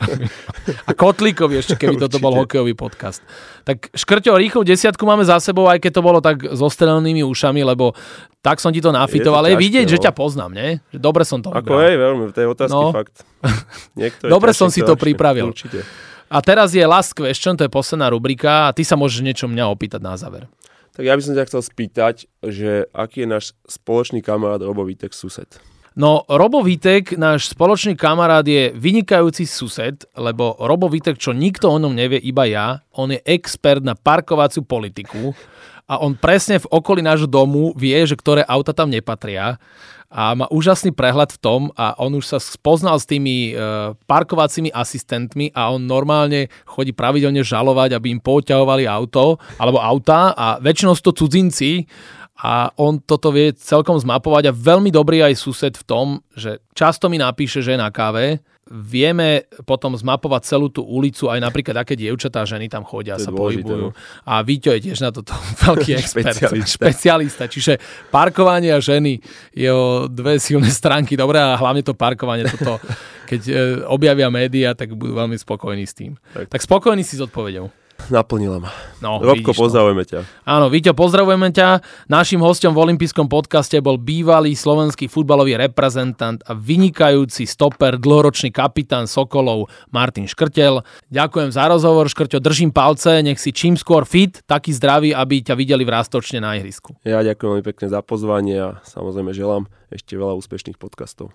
A kotlíkovi ešte, keby toto bol Určite. hokejový podcast. Tak škrťo, rýchlu desiatku máme za sebou, aj keď to bolo tak s ostrelenými ušami, lebo tak som ti to nafitoval. Je, ťažké, vidieť, no. že ťa poznám, nie? Že dobre som to Ako vybral. hej, veľmi, v tej otázky No. fakt. Niektoré Dobre som si to ťažšie. pripravil. Určite. A teraz je last question, to je posledná rubrika a ty sa môžeš niečo mňa opýtať na záver. Tak ja by som ťa chcel spýtať, že aký je náš spoločný kamarát Robo Vítek sused? No, Robo Vitek, náš spoločný kamarát, je vynikajúci sused, lebo Robo Vitek, čo nikto o ňom nevie, iba ja, on je expert na parkovaciu politiku a on presne v okolí nášho domu vie, že ktoré auta tam nepatria a má úžasný prehľad v tom a on už sa spoznal s tými e, parkovacími asistentmi a on normálne chodí pravidelne žalovať, aby im poťahovali auto alebo auta a väčšinou sú to cudzinci a on toto vie celkom zmapovať a veľmi dobrý aj sused v tom, že často mi napíše, že je na káve, vieme potom zmapovať celú tú ulicu, aj napríklad aké dievčatá ženy tam chodia To sa dôležité, pohybujú. no. A Víťo je tiež na toto veľký expert. Špecialista. Špecialista. Čiže parkovanie a ženy jeho dve silné stránky. Dobre, a hlavne to parkovanie, toto, keď e, objavia médiá, tak budú veľmi spokojní s tým. Tak, Tak. tak spokojní si s odpovedou. Naplnila ma. No, Robko, pozdravujeme ťa. Áno, Víťo, pozdravujeme ťa. Našim hostom v olympijskom podcaste bol bývalý slovenský futbalový reprezentant a vynikajúci stoper, dlhoročný kapitán Sokolov Martin Škrtel. Ďakujem za rozhovor, Škrťo, držím palce, nech si čím skôr fit, taký zdravý, aby ťa videli v rastočne na ihrisku. Ja ďakujem veľmi pekne za pozvanie a samozrejme želám ešte veľa úspešných podcastov.